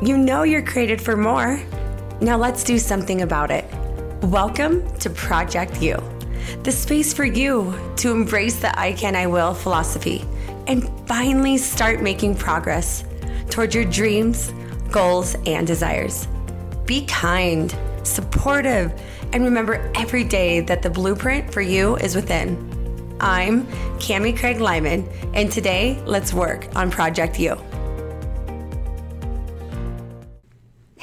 You know you're created for more. Now let's do something about it. Welcome to Project You, the space for you to embrace the I can, I will philosophy and finally start making progress toward your dreams, goals, and desires. Be kind, supportive, and remember every day that the blueprint for you is within. I'm Cami Craig Lyman, and today let's work on Project You.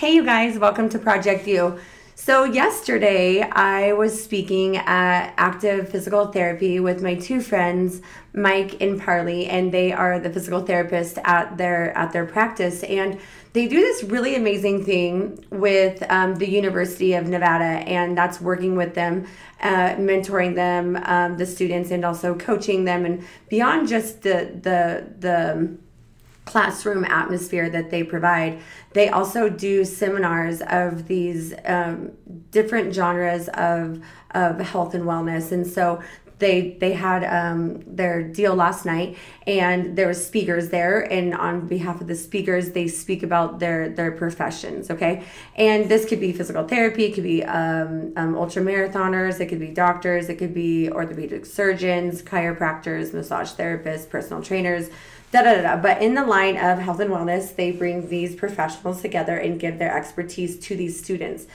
Hey, you guys, welcome to Project You. So, yesterday I was speaking at Active Physical Therapy with my two friends, Mike and Parley, and they are the physical therapists at their at their practice. And they do this really amazing thing with um, the University of Nevada, and that's working with them, uh, mentoring them, um, the students, and also coaching them, and beyond just the the the classroom atmosphere that they provide. They also do seminars of these um, different genres of of health and wellness, and so they they had um, their deal last night, and there was speakers there, and on behalf of the speakers, they speak about their their professions. Okay, and this could be physical therapy, it could be um, um, ultra marathoners, it could be doctors, it could be orthopedic surgeons, chiropractors, massage therapists, personal trainers da da da. But in the line of health and wellness, they bring these professionals together and give their expertise to these students.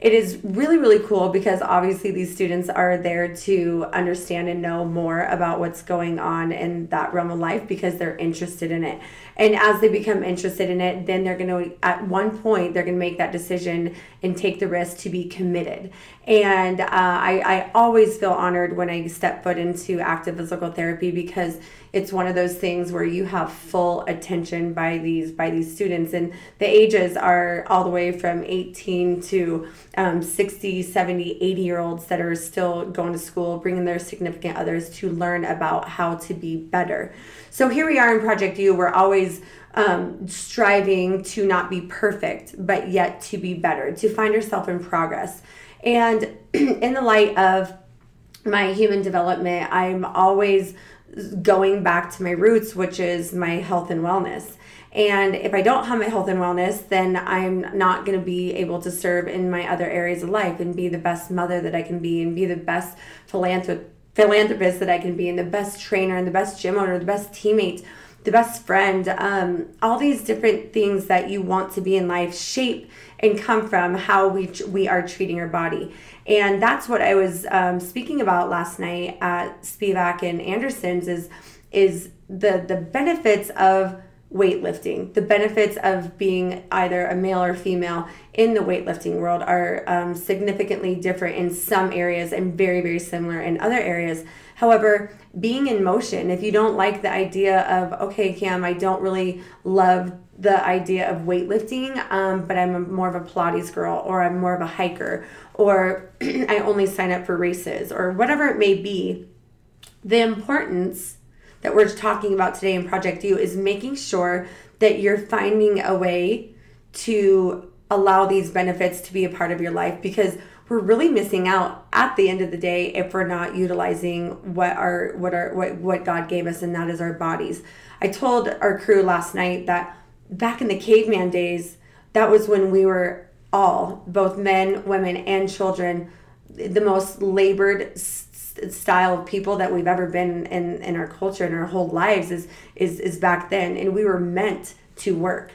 It is really, really cool because obviously these students are there to understand and know more about what's going on in that realm of life because they're interested in it. And as they become interested in it, then they're going to, at one point, they're going to make that decision and take the risk to be committed. And uh, I, I always feel honored when I step foot into active physical therapy because it's one of those things where you have full attention by these by these students and the ages are all the way from 18 to um, 60 70 80 year olds that are still going to school bringing their significant others to learn about how to be better so here we are in project you we're always um, striving to not be perfect but yet to be better to find yourself in progress and in the light of my human development i'm always going back to my roots, which is my health and wellness. And if I don't have my health and wellness, then I'm not going to be able to serve in my other areas of life and be the best mother that I can be and be the best philanthrop- philanthropist that I can be and the best trainer and the best gym owner, the best teammate, the best friend. Um, all these different things that you want to be in life shape and come from how we we are treating our body. And that's what I was um, speaking about last night at Spivak and Anderson's is is the the benefits of weightlifting. The benefits of being either a male or female in the weightlifting world are um, significantly different in some areas and very, very similar in other areas. However, being in motion, if you don't like the idea of, okay, Cam, I don't really love the idea of weightlifting, um, but I'm a, more of a Pilates girl, or I'm more of a hiker, or I only sign up for races, or whatever it may be, the importance that we're talking about today in Project You is making sure that you're finding a way to allow these benefits to be a part of your life because we're really missing out at the end of the day if we're not utilizing what our what our what, what God gave us and that is our bodies. I told our crew last night that back in the caveman days, that was when we were all, both men, women, and children, the most labored style of people that we've ever been in in our culture and our whole lives is is is back then and we were meant to work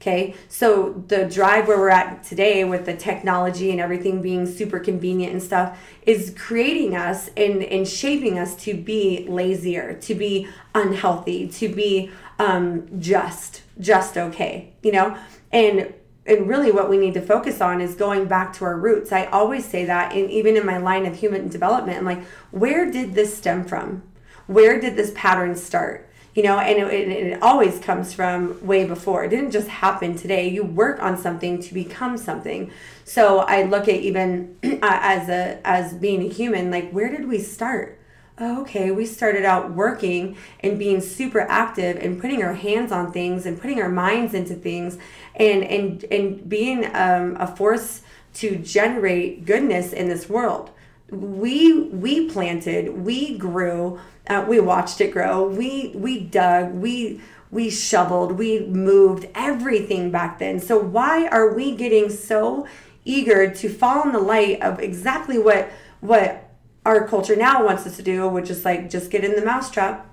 okay? So the drive where we're at today with the technology and everything being super convenient and stuff is creating us and and shaping us to be lazier to be unhealthy to be um just just okay you know? And and really what we need to focus on is going back to our roots. I always say that and even in my line of human development i'm like where did this stem from? Where did this pattern start? You know and it, it, always comes from way before. It didn't just happen today. You work on something to become something. So i look at even as a as being a human like where did we start okay, we started out working and being super active and putting our hands on things and putting our minds into things and and and being um, a force to generate goodness in this world. we we planted, we grew, uh, we watched it grow, we we dug, we we shoveled, we moved everything back then. So why are we getting so eager to fall in the light of exactly what what our culture now wants us to do, which is like just get in the mousetrap.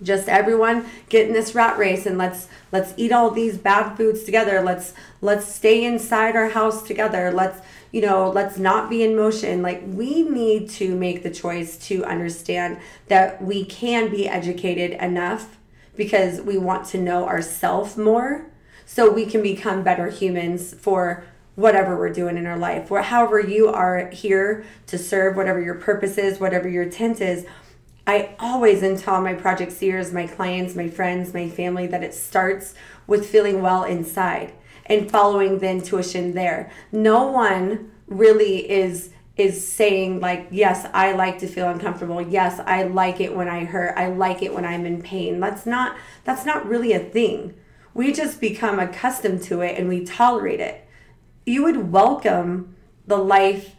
Just everyone get in this rat race and let's let's eat all these bad foods together. Let's let's stay inside our house together. Let's you know let's not be in motion. Like we need to make the choice to understand that we can be educated enough because we want to know ourselves more so we can become better humans for whatever we're doing in our life or however you are here to serve whatever your purpose is whatever your intent is I always tell my project seers, my clients, my friends, my family that it starts with feeling well inside and following the intuition there. No one really is is saying like yes i like to feel uncomfortable. Yes i like it when i hurt. I like it when i'm in pain. That's not that's not really a thing. We just become accustomed to it and we tolerate it you would welcome the life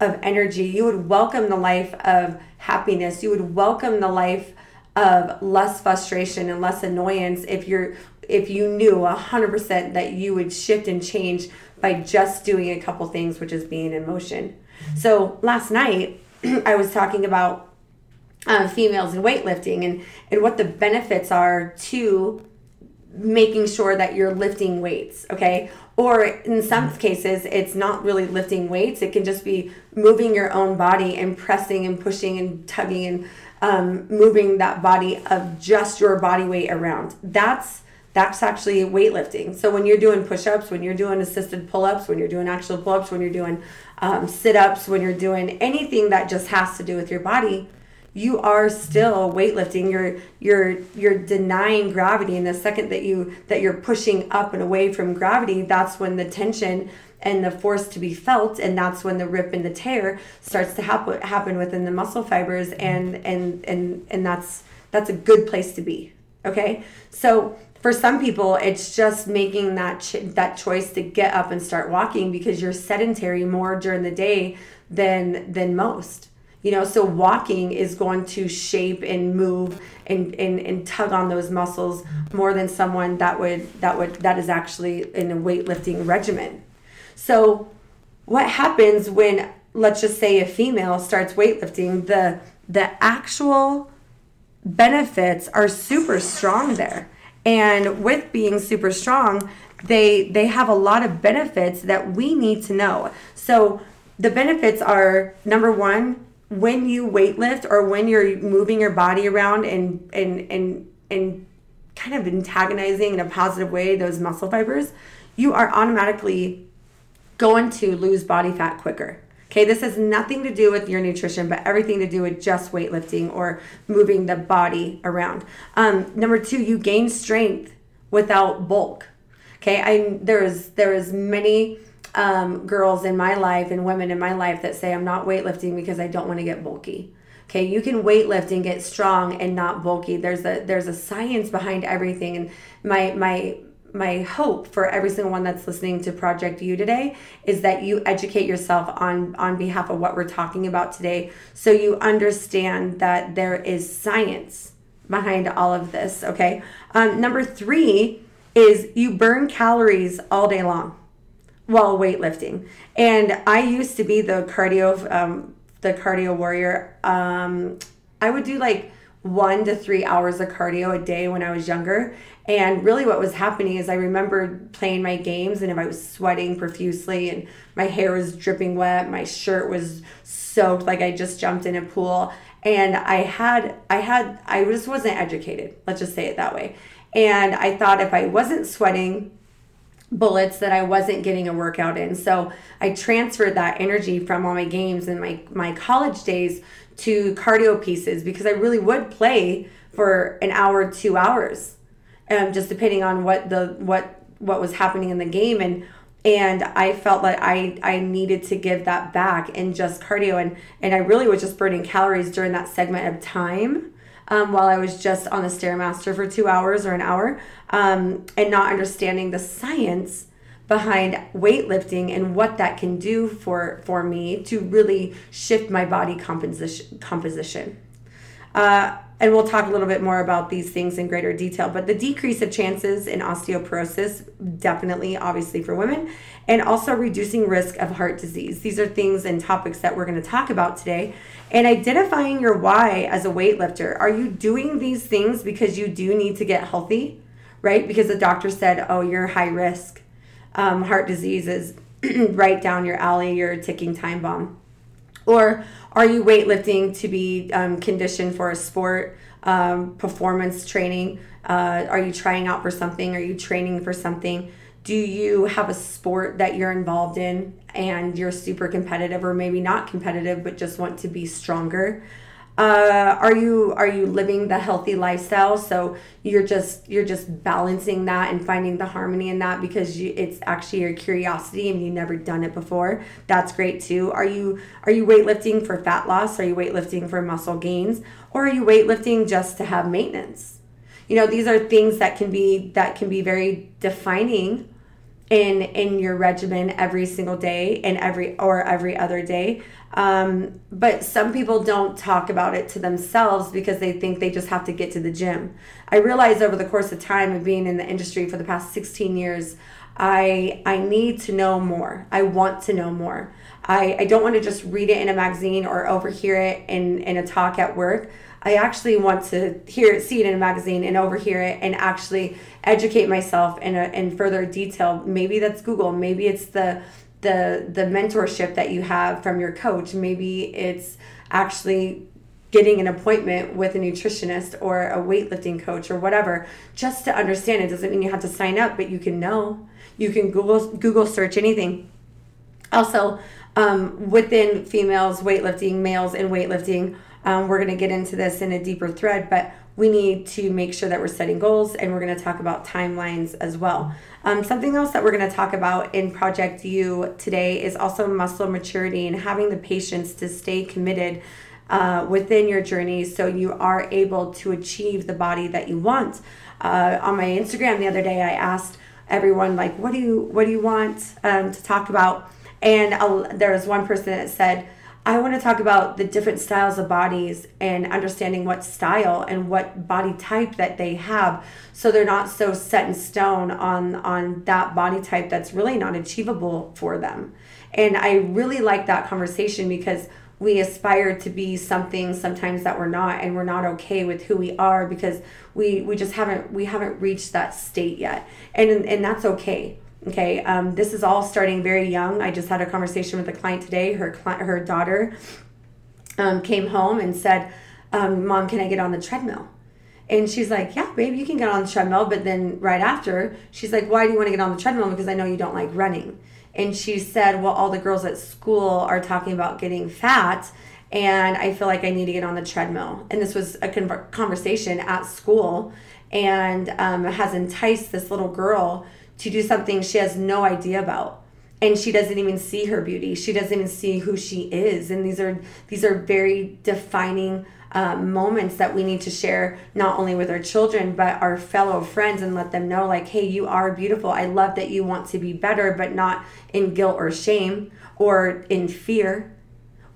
of energy. You would welcome the life of happiness. You would welcome the life of less frustration and less annoyance if you're if you knew 100% that you would shift and change by just doing a couple things which is being in motion. So last night I was talking about uh, females and weightlifting and and what the benefits are to making sure that you're lifting weights, okay? Or in some cases, it's not really lifting weights. It can just be moving your own body and pressing and pushing and tugging and um, moving that body of just your body weight around. That's that's actually weightlifting. So when you're doing push-ups, when you're doing assisted pull-ups, when you're doing actual pull-ups, when you're doing um, sit-ups, when you're doing anything that just has to do with your body, you are still weightlifting. You're you're you're denying gravity. And the second that you that you're pushing up and away from gravity that's when the tension and the force to be felt and that's when the rip and the tear starts to happen happen within the muscle fibers and and and and that's that's a good place to be. Okay? So for some people it's just making that ch- that choice to get up and start walking because you're sedentary more during the day than than most you know so walking is going to shape and move and, and and tug on those muscles more than someone that would that would that is actually in a weightlifting regimen. So what happens when let's just say a female starts weightlifting the the actual benefits are super strong there. And with being super strong they they have a lot of benefits that we need to know. So the benefits are number one when you weightlift or when you're moving your body around and and and and kind of antagonizing in a positive way those muscle fibers, you are automatically going to lose body fat quicker. Okay, this has nothing to do with your nutrition, but everything to do with just weightlifting or moving the body around. Um, number two, you gain strength without bulk. Okay, I there's there is many um, girls in my life and women in my life that say I'm not weightlifting because I don't want to get bulky. Okay, you can weightlift and get strong and not bulky. There's a there's a science behind everything, and my my my hope for every single one that's listening to Project You today is that you educate yourself on on behalf of what we're talking about today, so you understand that there is science behind all of this. Okay, um, number three is you burn calories all day long while weightlifting. And I used to be the cardio um, the cardio warrior. Um, I would do like one to three hours of cardio a day when I was younger. And really, what was happening is I remember playing my games, and if I was sweating profusely and my hair was dripping wet, my shirt was soaked like I just jumped in a pool, and I had, I had, I just wasn't educated. Let's just say it that way. And I thought if I wasn't sweating, bullets that I wasn't getting a workout in. So I transferred that energy from all my games and my, my college days to cardio pieces because I really would play for an hour, two hours, um, just depending on what the what what was happening in the game. And and I felt like I I needed to give that back in just cardio. And and I really was just burning calories during that segment of time um, while I was just on the Stairmaster for two hours or an hour um, and not understanding the science behind weightlifting and what that can do for for me to really shift my body composition composition. Uh, and we'll talk a little bit more about these things in greater detail. But the decrease of chances in osteoporosis, definitely, obviously, for women, and also reducing risk of heart disease. These are things and topics that we're going to talk about today. And identifying your why as a weightlifter. Are you doing these things because you do need to get healthy, right? Because the doctor said, oh, you're high risk. Um, heart disease is right down your alley, you're a ticking time bomb. Or are you weightlifting to be um, conditioned for a sport, um, performance training? Uh, are you trying out for something? Are you training for something? Do you have a sport that you're involved in and you're super competitive, or maybe not competitive, but just want to be stronger? Uh, are you are you living the healthy lifestyle? So you're just you're just balancing that and finding the harmony in that because you, it's actually your curiosity and you've never done it before. That's great too. Are you are you weightlifting for fat loss? Are you weightlifting for muscle gains? Or are you weightlifting just to have maintenance? You know these are things that can be that can be very defining in in your regimen every single day and every or every other day. Um, but some people don't talk about it to themselves because they think they just have to get to the gym. I realized over the course of time of being in the industry for the past 16 years i i need to know more. I want to know more. I i don't want to just read it in a magazine or overhear it in in a talk at work I actually want to hear it, see it in a magazine and overhear it and actually educate myself in a, in further detail. Maybe that's Google. Maybe it's the the the mentorship that you have from your coach. Maybe it's actually getting an appointment with a nutritionist or a weightlifting coach or whatever just to understand it doesn't mean you have to sign up but you can know you can google google search anything also um, within females weightlifting males in weightlifting um, we're going to get into this in a deeper thread, but we need to make sure that we're setting goals and we're going to talk about timelines as well. Um, something else that we're going to talk about in Project You today is also muscle maturity and having the patience to stay committed uh, within your journey so you are able to achieve the body that you want. Uh, on my Instagram the other day, I asked everyone like, "What do you what do you want um, to talk about?" And I'll, there was one person that said I want to talk about the different styles of bodies and understanding what style and what body type that they have so they're not so set in stone on on that body type that's really not achievable for them. And I really like that conversation because we aspire to be something sometimes that we're not and we're not okay with who we are because we we just haven't we haven't reached that state yet. And and that's okay Okay, um, this is all starting very young. I just had a conversation with a client today. Her her daughter um, came home and said, um, "Mom, can I get on the treadmill?" And she's like, "Yeah, babe, you can get on the treadmill." But then right after, she's like, "Why do you want to get on the treadmill? Because I know you don't like running." And she said, "Well, all the girls at school are talking about getting fat." And I feel like I need to get on the treadmill. And this was a conversation at school and um, has enticed this little girl to do something she has no idea about. And she doesn't even see her beauty. She doesn't even see who she is. And these are these are very defining um, moments that we need to share not only with our children but our fellow friends and let them know like hey you are beautiful. I love that you want to be better but not in guilt or shame or in fear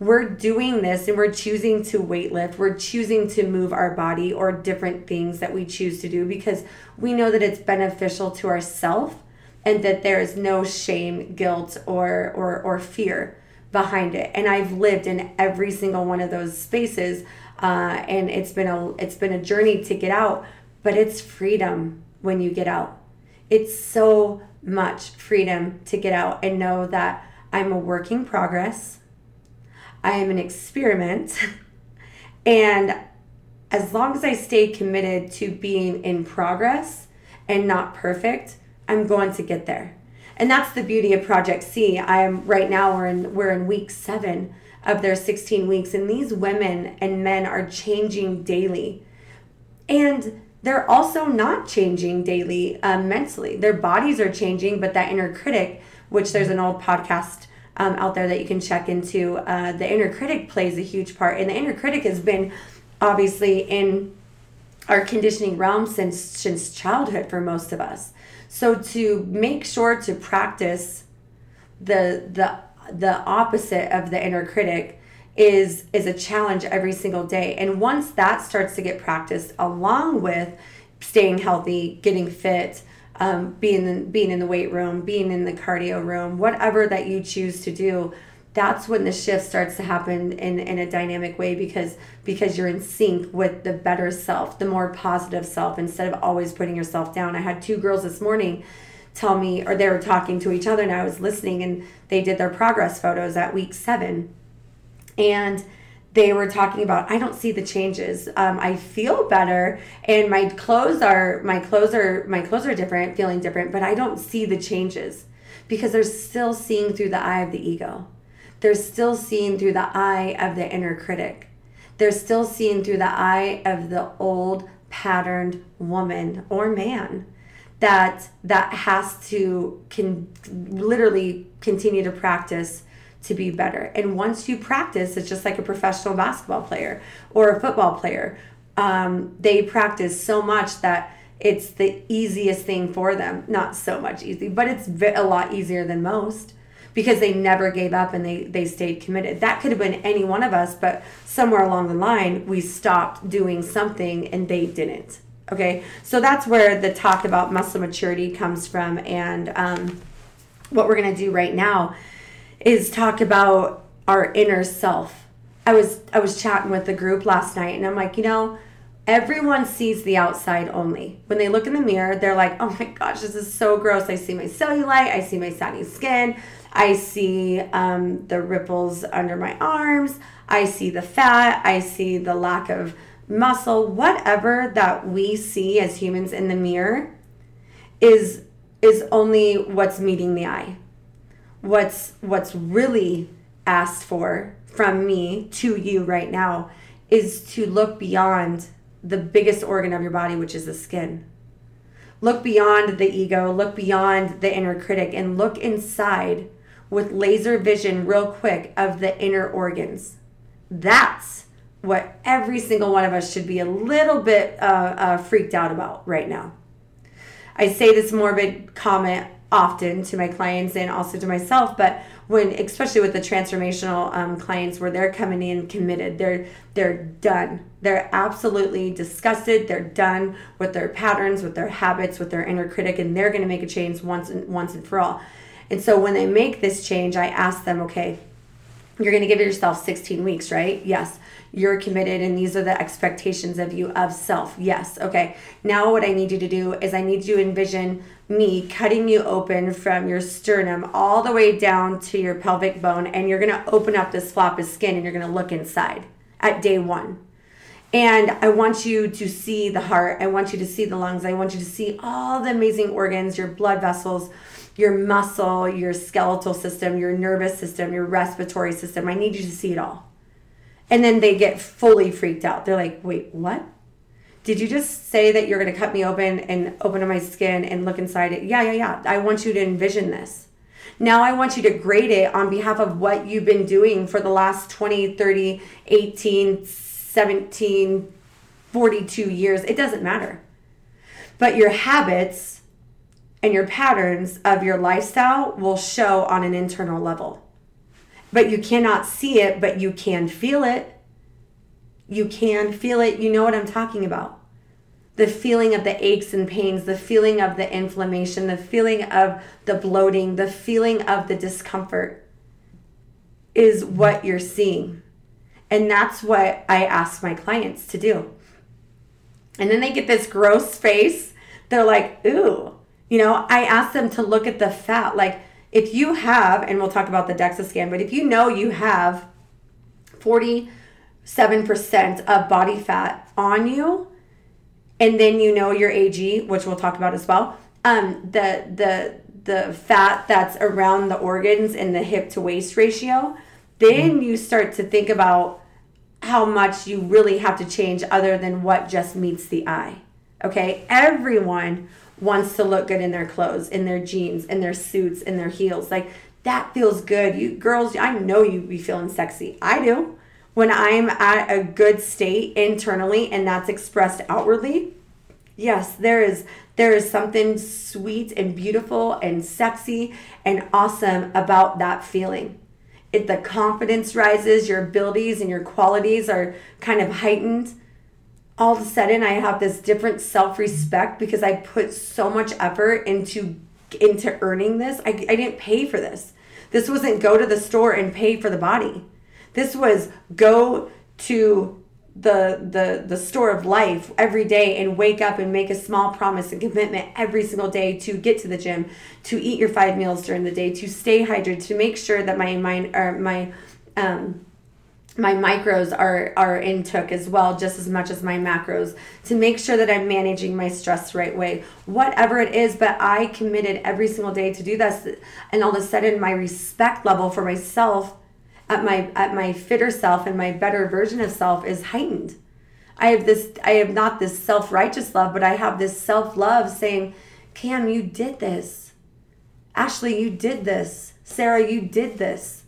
we're doing this and we're choosing to weightlift, we're choosing to move our body or different things that we choose to do because we know that it's beneficial to ourselves and that there is no shame, guilt, or, or, or fear behind it. And I've lived in every single one of those spaces. Uh, and it's been a it's been a journey to get out, but it's freedom when you get out. It's so much freedom to get out and know that I'm a work in progress I am an experiment. and as long as I stay committed to being in progress and not perfect, I'm going to get there. And that's the beauty of Project C. I am right now we're in we're in week 7 of their 16 weeks and these women and men are changing daily. And they're also not changing daily um, mentally. Their bodies are changing, but that inner critic, which there's an old podcast um, out there that you can check into. Uh, the inner critic plays a huge part, and the inner critic has been obviously in our conditioning realm since since childhood for most of us. So to make sure to practice the the the opposite of the inner critic is is a challenge every single day. And once that starts to get practiced along with staying healthy, getting fit, um, being in, being in the weight room, being in the cardio room, whatever that you choose to do, that's when the shift starts to happen in, in a dynamic way because because you're in sync with the better self, the more positive self, instead of always putting yourself down. I had two girls this morning tell me, or they were talking to each other, and I was listening, and they did their progress photos at week seven, and they were talking about i don't see the changes. Um, i feel better and my clothes are my clothes are my clothes are different feeling different but i don't see the changes because they're still seeing through the eye of the ego. They're still seeing through the eye of the inner critic. They're still seeing through the eye of the old patterned woman or man that that has to can literally continue to practice to be better. And once you practice, it's just like a professional basketball player or a football player. Um, they practice so much that it's the easiest thing for them. Not so much easy, but it's a lot easier than most because they never gave up and they, they stayed committed. That could have been any one of us, but somewhere along the line, we stopped doing something and they didn't. Okay, so that's where the talk about muscle maturity comes from. And um, what we're going to do right now is talk about our inner self. I was I was chatting with the group last night and I'm like, you know, everyone sees the outside only. When they look in the mirror, they're like, "Oh my gosh, this is so gross. I see my cellulite, I see my saggy skin, I see um, the ripples under my arms, I see the fat, I see the lack of muscle, whatever that we see as humans in the mirror is is only what's meeting the eye what's what's really asked for from me to you right now is to look beyond the biggest organ of your body which is the skin. Look beyond the ego look beyond the inner critic and look inside with laser vision real quick of the inner organs. That's what every single one of us should be a little bit uh, uh, freaked out about right now. I say this morbid comment often to my clients and also to myself but when especially with the transformational um, clients where they're coming in committed they're they're done. They're absolutely disgusted. They're done with their patterns with their habits with their inner critic and they're going to make a change once and once and for all. And so when they make this change i ask them okay you're going to give yourself 16 weeks right yes you're committed and these are the expectations of you of self. Yes. Okay. Now what I need you to do is I need you to envision me cutting you open from your sternum all the way down to your pelvic bone and you're going to open up this flap of skin and you're going to look inside at day 1. And I want you to see the heart. I want you to see the lungs. I want you to see all the amazing organs, your blood vessels, your muscle, your skeletal system, your nervous system, your respiratory system. I need you to see it all. And then they get fully freaked out. They're like, wait, what? Did you just say that you're going to cut me open and open up my skin and look inside it? Yeah, yeah, yeah. I want you to envision this. Now I want you to grade it on behalf of what you've been doing for the last 20, 30, 18, 17, 42 years. It doesn't matter. But your habits and your patterns of your lifestyle will show on an internal level but you cannot see it, but you can feel it. You can feel it. You know what I'm talking about. The feeling of the aches and pains, the feeling of the inflammation, the feeling of the bloating, the feeling of the discomfort is what you're seeing. And that's what I ask my clients to do. And then they get this gross face. They're like, ooh. You know, I ask them to look at the fat. Like, if you have, and we'll talk about the DEXA scan, but if you know you have 47% of body fat on you, and then you know your AG, which we'll talk about as well, um, the the the fat that's around the organs and the hip to waist ratio, then mm-hmm. you start to think about how much you really have to change other than what just meets the eye. Okay, everyone wants to look good in their clothes, in their jeans, in their suits, in their heels. Like that feels good. You girls, I know you be feeling sexy. I do. when I'm at a good state internally and that's expressed outwardly, yes, there is there is something sweet and beautiful and sexy and awesome about that feeling. It the confidence rises, your abilities and your qualities are kind of heightened. All of a sudden I have this different self-respect because I put so much effort into into earning this. I, I didn't pay for this. This wasn't go to the store and pay for the body. This was go to the the the store of life every day and wake up and make a small promise and commitment every single day to get to the gym, to eat your five meals during the day, to stay hydrated, to make sure that my mind or my um my micros are are in took as well just as much as my macros to make sure that i'm managing my stress right way. Whatever it is but i committed every single day to do this and all of a sudden my respect level for myself at my at my fitter self and my better version of self is heightened. I have this i have not this self-righteous love but i have this self-love saying cam you did this. Ashley you did this. Sarah you did this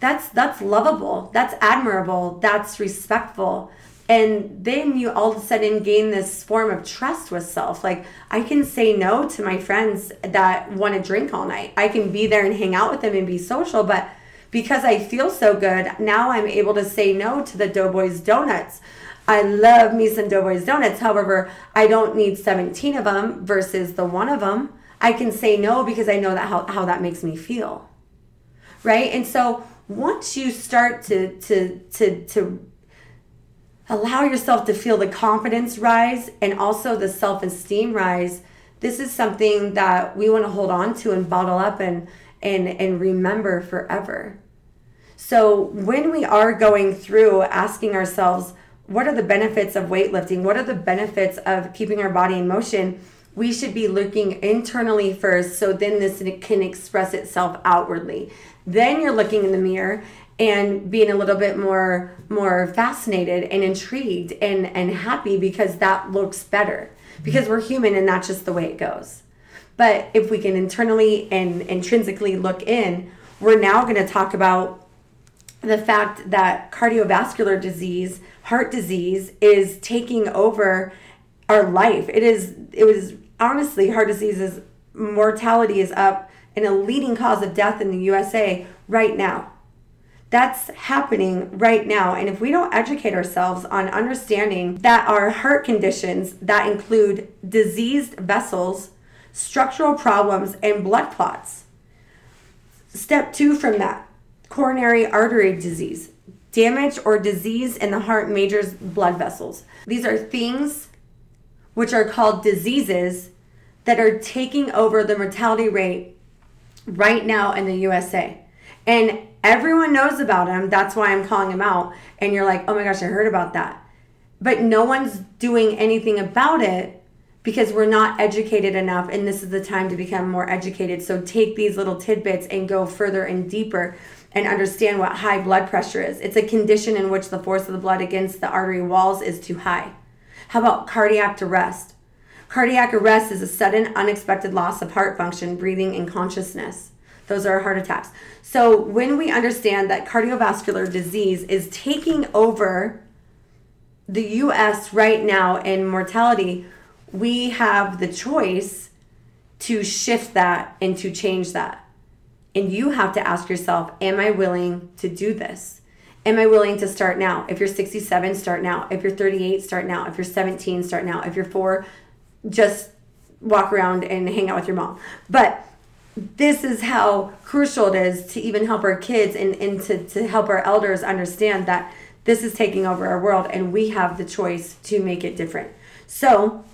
that's that's lovable that's admirable that's respectful. And then you all of a sudden gain this form of trust with self. Like i can say no to my friends that want to drink all night. I can be there and hang out with them and be social but because i feel so good now i'm able to say no to the doughboys donuts. I love me some doughboys donuts. However i don't need 17 of them versus the one of them i can say no because i know that how, how that makes me feel. Right? And so once you start to to to to allow yourself to feel the confidence rise and also the self-esteem rise this is something that we want to hold on to and bottle up and and and remember forever. So when we are going through asking ourselves what are the benefits of weightlifting? What are the benefits of keeping our body in motion we should be looking internally first so then this can express itself outwardly. Then you're looking in the mirror and being a little bit more more fascinated and intrigued and and happy because that looks better because we're human and that's just the way it goes. But if we can internally and intrinsically look in we're now going to talk about the fact that cardiovascular disease heart disease is taking over our life. It is it was honestly heart disease is mortality is up and a leading cause of death in the USA right now. That's happening right now. And if we don't educate ourselves on understanding that our heart conditions that include diseased vessels, structural problems, and blood clots. Step two from that coronary artery disease, damage or disease in the heart major blood vessels. These are things which are called diseases that are taking over the mortality rate right now in the USA. And everyone knows about him. That's why I'm calling him out. And you're like, oh my gosh, I heard about that. But no one's doing anything about it because we're not educated enough. And this is the time to become more educated. So take these little tidbits and go further and deeper and understand what high blood pressure is. It's a condition in which the force of the blood against the artery walls is too high. How about cardiac arrest? Cardiac arrest is a sudden, unexpected loss of heart function, breathing, and consciousness. Those are heart attacks. So, when we understand that cardiovascular disease is taking over the US right now in mortality, we have the choice to shift that and to change that. And you have to ask yourself, am I willing to do this? Am I willing to start now? If you're 67, start now. If you're 38, start now. If you're 17, start now. If you're 4, just walk around and hang out with your mom. But this is how crucial it is to even help our kids and, and to, to help our elders understand that this is taking over our world and we have the choice to make it different. So,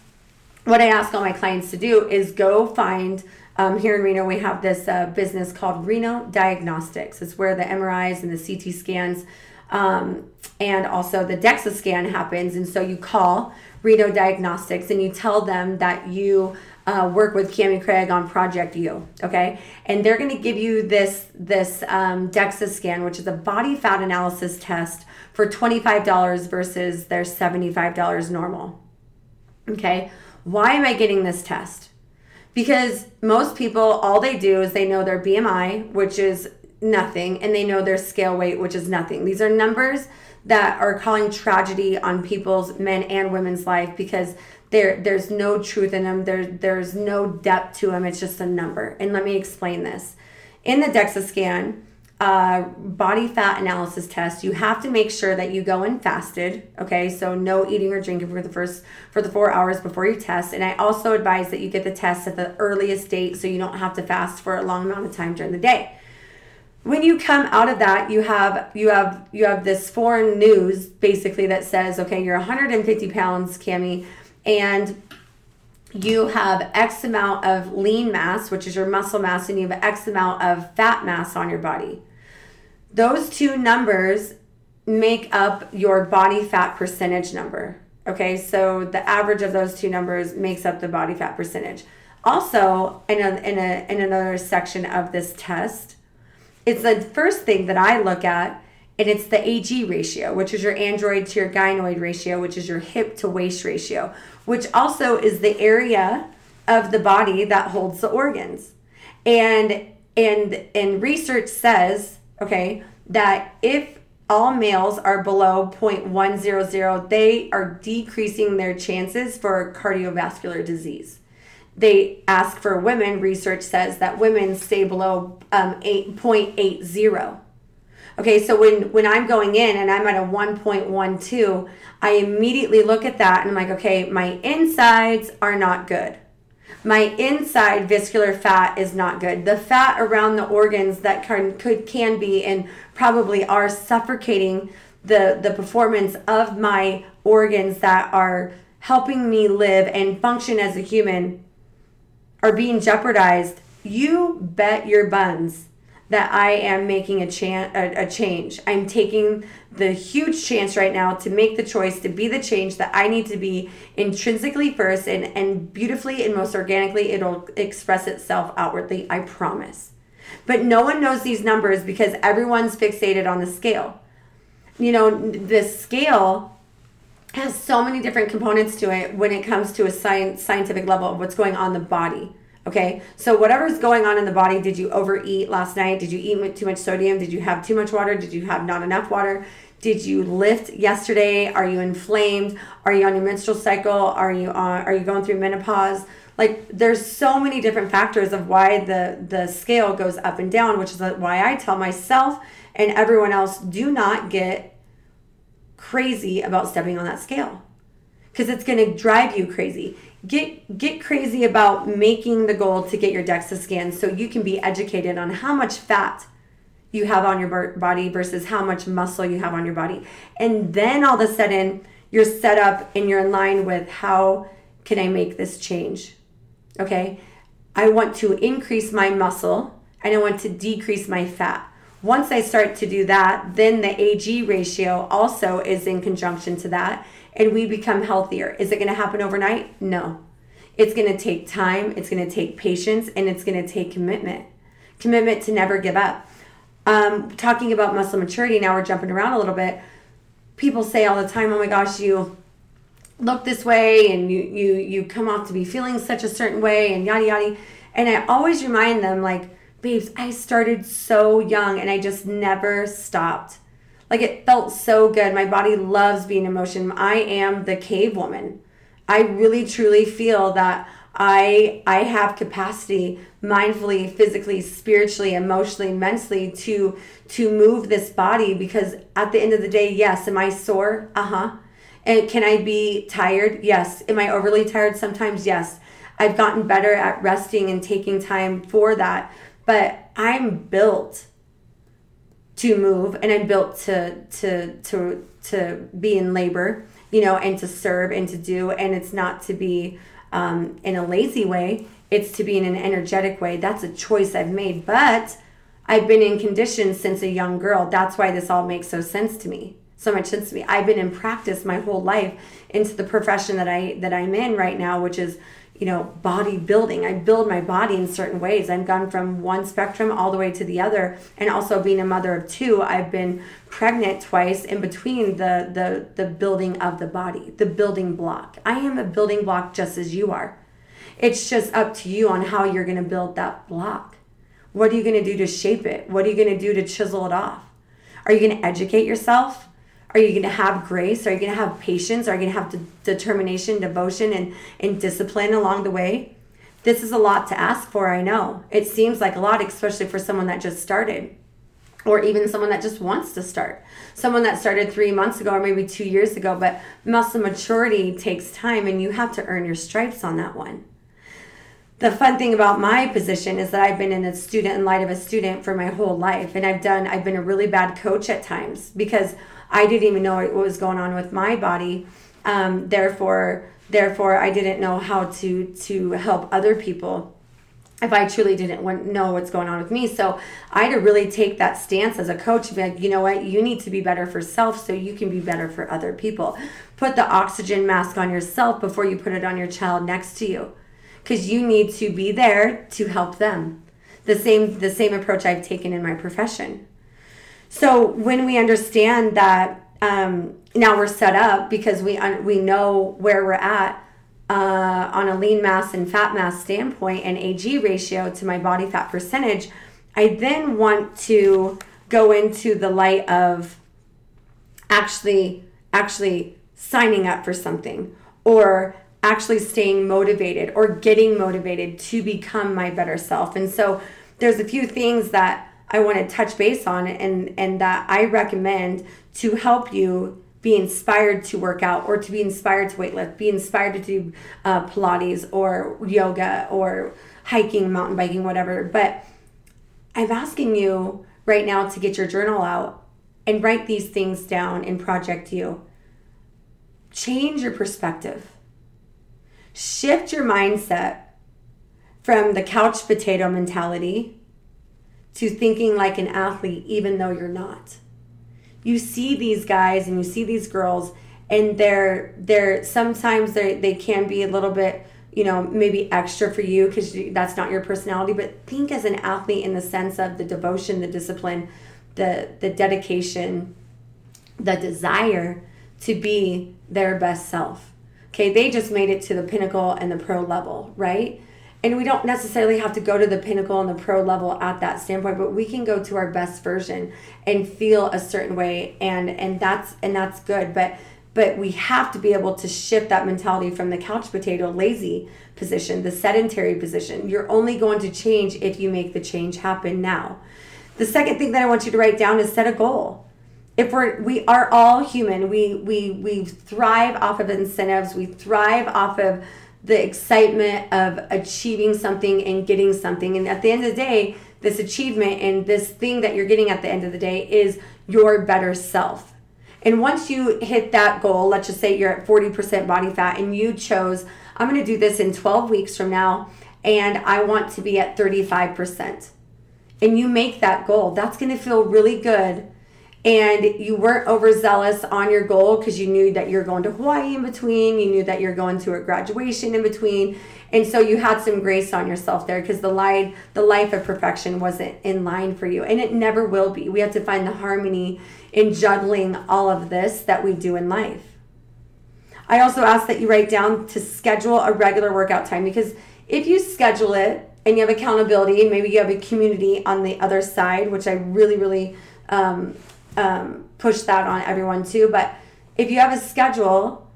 what I ask all my clients to do is go find. Um, here in Reno, we have this uh, business called Reno Diagnostics. It's where the MRIs and the CT scans um, and also the DEXA scan happens. And so you call Reno Diagnostics and you tell them that you uh, work with Cami Craig on Project U, okay? And they're going to give you this this um, DEXA scan, which is a body fat analysis test for twenty five dollars versus their seventy five dollars normal. Okay, why am I getting this test? Because most people, all they do is they know their BMI, which is nothing, and they know their scale weight, which is nothing. These are numbers that are calling tragedy on people's men and women's life because there there's no truth in them. There there's no depth to them. It's just a number. And let me explain this. In the DEXA scan, uh, body fat analysis test, you have to make sure that you go in fasted. Okay, so no eating or drinking for the first for the four hours before you test. And I also advise that you get the test at the earliest date so you don't have to fast for a long amount of time during the day. When you come out of that, you have you have you have this foreign news basically that says, okay, you're 150 pounds, Cami, and you have X amount of lean mass, which is your muscle mass, and you have X amount of fat mass on your body. Those two numbers make up your body fat percentage number. Okay, so the average of those two numbers makes up the body fat percentage. Also, in, a, in, a, in another section of this test, it's the first thing that I look at, and it's the AG ratio, which is your android to your gynoid ratio, which is your hip to waist ratio, which also is the area of the body that holds the organs. And and and research says, okay, that if all males are below 0.100, they are decreasing their chances for cardiovascular disease. They ask for women, research says that women stay below um, 8.80. Okay, so when, when I'm going in and I'm at a 1.12, I immediately look at that and I'm like, okay, my insides are not good. My inside visceral fat is not good. The fat around the organs that can, could can be and probably are suffocating the the performance of my organs that are helping me live and function as a human are being jeopardized. You bet your buns that I am making a, chan- a, change. I'm taking the huge chance right now to make the choice to be the change that I need to be intrinsically first and, and beautifully and most organically it'll express itself outwardly, I promise. But no one knows these numbers because everyone's fixated on the scale. You know, the scale has so many different components to it when it comes to a science, scientific level of what's going on the body. Okay, so whatever's going on in the body, did you overeat last night? Did you eat too much sodium? Did you have too much water? Did you have not enough water? Did you lift yesterday? Are you inflamed? Are you on your menstrual cycle? Are you on, are you going through menopause? Like there's so many different factors of why the the scale goes up and down, which is why I tell myself and everyone else do not get crazy about stepping on that scale because it's going to drive you crazy get get crazy about making the goal to get your DEXA scan so you can be educated on how much fat you have on your body versus how much muscle you have on your body. And then all of a sudden you're set up and you're in line with how can I make this change? Okay? I want to increase my muscle and I want to decrease my fat. Once I start to do that, then the AG ratio also is in conjunction to that and we become healthier. Is it going to happen overnight? No. It's going to take time, it's going to take patience, and it's going to take commitment. Commitment to never give up. Um, talking about muscle maturity, now we're jumping around a little bit. People say all the time, oh my gosh, you look this way and you you you come off to be feeling such a certain way and yada yada and i always remind them like babes i started so young and i just never stopped like it felt so good. My body loves being in motion. I am the cave woman. I really truly feel that I I have capacity mindfully, physically, spiritually, emotionally, mentally to to move this body because at the end of the day, yes, am I sore? Uh-huh. And can I be tired? Yes. Am I overly tired sometimes? Yes. I've gotten better at resting and taking time for that, but I'm built to move and I'm built to to to to be in labor, you know, and to serve and to do and it's not to be um, in a lazy way, it's to be in an energetic way. That's a choice I've made, but I've been in conditions since a young girl. That's why this all makes so sense to me. So much sense to me. I've been in practice my whole life into the profession that I that I'm in right now, which is you know, bodybuilding. I build my body in certain ways. I've gone from one spectrum all the way to the other. And also being a mother of two, I've been pregnant twice in between the the the building of the body, the building block. I am a building block just as you are. It's just up to you on how you're going to build that block. What are you going to do to shape it? What are you going to do to chisel it off? Are you going to educate yourself? Are you going to have grace? Are you going to have patience? Are you going to have de- determination, devotion, and, and discipline along the way? This is a lot to ask for, I know. It seems like a lot, especially for someone that just started or even someone that just wants to start. Someone that started three months ago or maybe two years ago, but muscle maturity takes time and you have to earn your stripes on that one the fun thing about my position is that I've been in a student in light of a student for my whole life. And I've done, I've been a really bad coach at times because I didn't even know what was going on with my body. Um, therefore, therefore, I didn't know how to, to help other people if I truly didn't want, know what's going on with me. So I had to really take that stance as a coach and be like, you know what, you need to be better for self so you can be better for other people. Put the oxygen mask on yourself before you put it on your child next to you because you need to be there to help them. The same the same approach I've taken in my profession. So when we understand that um, now we're set up because we we know where we're at uh, on a lean mass and fat mass standpoint and AG ratio to my body fat percentage, I then want to go into the light of actually actually signing up for something or actually staying motivated or getting motivated to become my better self. And so there's a few things that I want to touch base on and and that I recommend to help you be inspired to work out or to be inspired to weightlift, be inspired to do uh, Pilates or yoga or hiking, mountain biking, whatever. But I'm asking you right now to get your journal out and write these things down in Project You. Change your perspective shift your mindset from the couch potato mentality to thinking like an athlete, even though you're not. You see these guys and you see these girls, and they're they're sometimes they they can be a little bit you know maybe extra for you because that's not your personality. But think as an athlete in the sense of the devotion, the discipline, the the dedication, the desire to be their best self Okay, they just made it to the pinnacle and the pro level, right? And we don't necessarily have to go to the pinnacle and the pro level at that standpoint, but we can go to our best version and feel a certain way and and that's and that's good. But but we have to be able to shift that mentality from the couch potato lazy position, the sedentary position. You're only going to change if you make the change happen now. The second thing that I want you to write down is set a goal if we're we are all human we we we thrive off of incentives we thrive off of the excitement of achieving something and getting something. And at the end of the day this achievement and this thing that you're getting at the end of the day is your better self. And once you hit that goal let's just say you're at 40% body fat and you chose i'm going to do this in 12 weeks from now and i want to be at 35% and you make that goal. That's going to feel really good and you weren't overzealous on your goal because you knew that you're going to Hawaii in between, you knew that you're going to a graduation in between, and so you had some grace on yourself there because the line, the life of perfection wasn't in line for you, and it never will be. We have to find the harmony in juggling all of this that we do in life. I also ask that you write down to schedule a regular workout time because if you schedule it and you have accountability and maybe you have a community on the other side, which I really, really um, um, push that on everyone too. But if you have a schedule,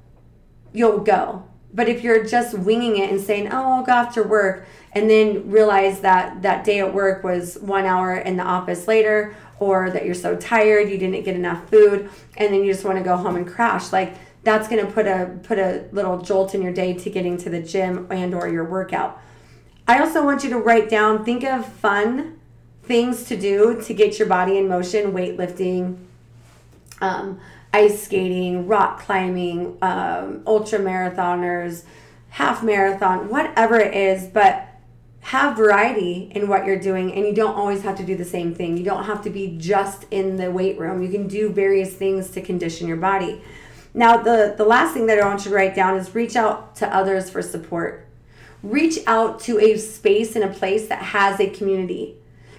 you'll go. But if you're just winging it and saying, "Oh, I'll go after work," and then realize that that day at work was one hour in the office later, or that you're so tired you didn't get enough food, and then you just want to go home and crash, like that's going to put a put a little jolt in your day to getting to the gym and or your workout. I also want you to write down, think of fun things to do to get your body in motion weightlifting um, ice skating rock climbing um, ultra marathoners half marathon whatever it is but have variety in what you're doing and you don't always have to do the same thing. You don't have to be just in the weight room. You can do various things to condition your body. Now the the last thing that i want you to write down is reach out to others for support. Reach out to a space and a place that has a community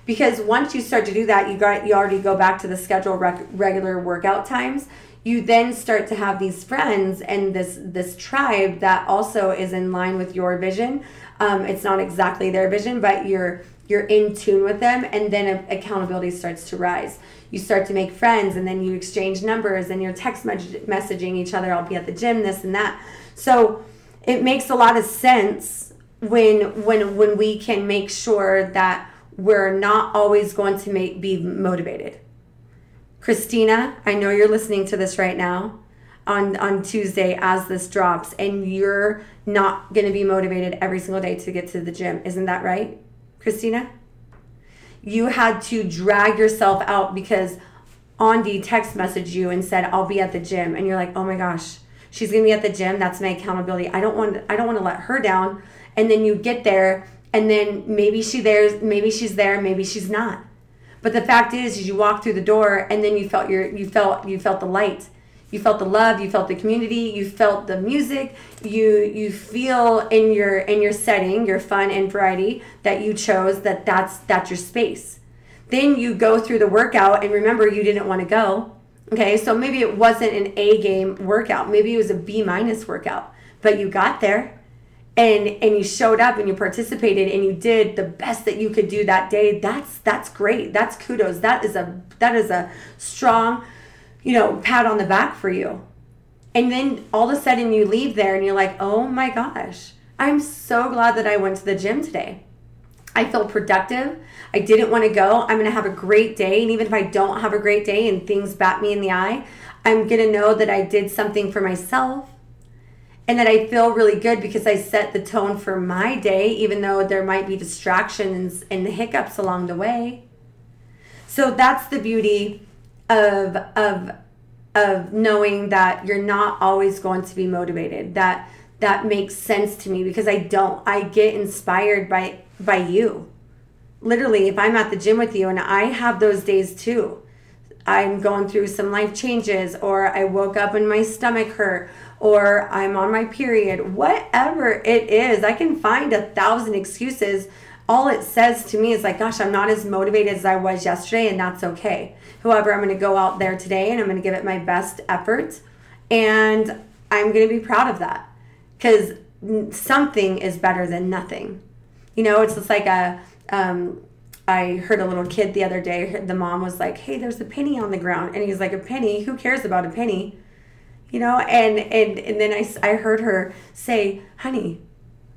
because once you start to do that you got you already go back to the schedule rec- regular workout times. You then start to have these friends and this this tribe that also is in line with your vision. Um, it's not exactly their vision but you're you're in tune with them and then accountability starts to rise. You start to make friends and then you exchange numbers and you're text messaging each other i'll be at the gym this and that. So it makes a lot of sense when when when we can make sure that we're not always going to make be motivated christina i know you're listening to this right now on on tuesday as this drops and you're not going to be motivated every single day to get to the gym isn't that right christina you had to drag yourself out because Andy text messaged you and said, I'll be at the gym. And you're like, oh my gosh, she's gonna be at the gym. That's my accountability. I don't want I don't want to let her down. And then you get there and then maybe she there's maybe she's there, maybe she's not. But the fact is, is you walk through the door and then you felt your you felt you felt the light. You felt the love you felt the community you felt the music. You you feel in your in your setting your fun and variety that you chose that that's that's your space. Then you go through the workout and remember you didn't want to go okay? So maybe it wasn't an a game workout. Maybe it was a b minus workout. But you got there and and you showed up and you participated and you did the best that you could do that day that's that's great that's kudos that is a that is a strong you know, pat on the back for you. And then all of a sudden you leave there and you're like, oh my gosh, I'm so glad that I went to the gym today. I feel productive. I didn't want to go. I'm going to have a great day. And even if I don't have a great day and things bat me in the eye, I'm going to know that I did something for myself and that I feel really good because I set the tone for my day, even though there might be distractions and hiccups along the way. So that's the beauty of of of knowing that you're not always going to be motivated that that makes sense to me because I don't I get inspired by by you literally if I'm at the gym with you and I have those days too I'm going through some life changes or I woke up and my stomach hurt or I'm on my period whatever it is I can find a thousand excuses all it says to me is like gosh I'm not as motivated as I was yesterday and that's okay However, I'm to go out there today and I'm to give it my best effort. And I'm to be proud of that because something is better than nothing. You know, it's just like a, um, I heard a little kid the other day, the mom was like, Hey, there's a penny on the ground. And he's like, A penny? Who cares about a penny? You know, and, and, and then I, I heard her say, Honey,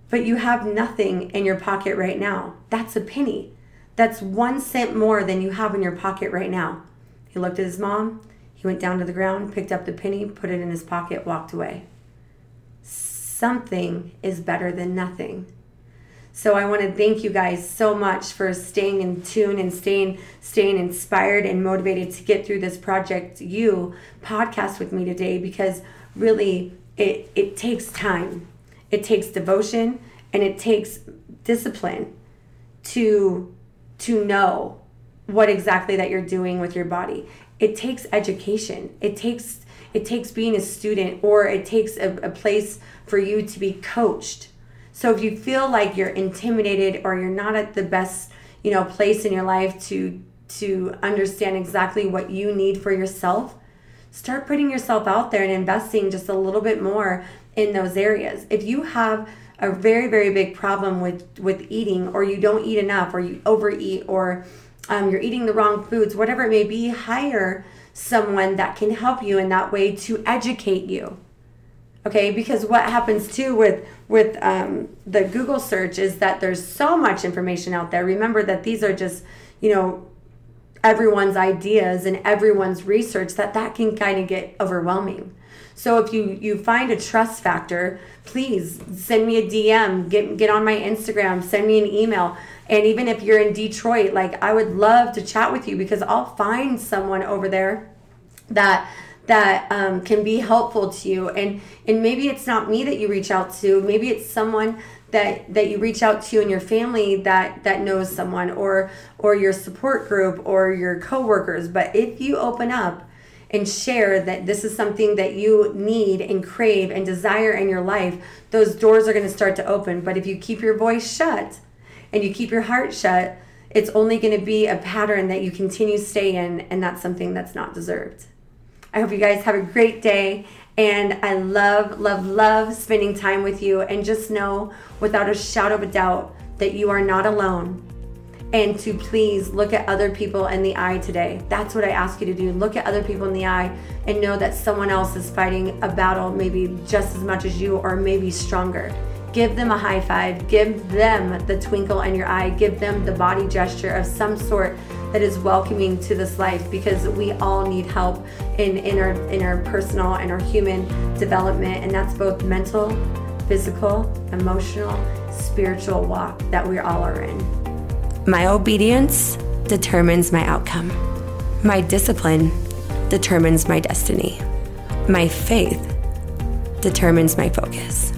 but you have nothing in your pocket right now. That's a penny. That's one cent more than you have in your pocket right now. He looked at his mom. He went down to the ground, picked up the penny, put it in his pocket, walked away. Something is better than nothing. So I want to thank you guys so much for staying in tune and staying staying inspired and motivated to get through this project you podcast with me today because really it it takes time. It takes devotion and it takes discipline to to know what exactly that you're doing with your body. It takes education. It takes it takes being a student or it takes a, a place for you to be coached. So if you feel like you're intimidated or you're not at the best, you know, place in your life to to understand exactly what you need for yourself, start putting yourself out there and investing just a little bit more in those areas. If you have a very very big problem with with eating or you don't eat enough or you overeat or um, you're eating the wrong foods, whatever it may be, hire someone that can help you in that way to educate you. Okay, because what happens too with with um, the Google search is that there's so much information out there. Remember that these are just you know everyone's ideas and everyone's research that that can kind of get overwhelming. So if you you find a trust factor, please send me a DM, get get on my Instagram, send me an email. And even if you're in Detroit, like I would love to chat with you because I'll find someone over there that that um, can be helpful to you. And and maybe it's not me that you reach out to. Maybe it's someone that that you reach out to in your family that that knows someone or or your support group or your coworkers. But if you open up and share that this is something that you need and crave and desire in your life those doors are going to start to open. But if you keep your voice shut and you keep your heart shut, it's only going to be a pattern that you continue stay in, and that's something that's not deserved. I hope you guys have a great day. And I love, love, love spending time with you. And just know without a shadow of a doubt that you are not alone and to please look at other people in the eye today. That's what I ask you to do. Look at other people in the eye and know that someone else is fighting a battle maybe just as much as you or maybe stronger. Give them a high five, give them the twinkle in your eye, give them the body gesture of some sort that is welcoming to this life because we all need help in, in our in our personal and our human development and that's both mental, physical, emotional, spiritual walk that we all are in. My obedience determines my outcome. My discipline determines my destiny. My faith determines my focus.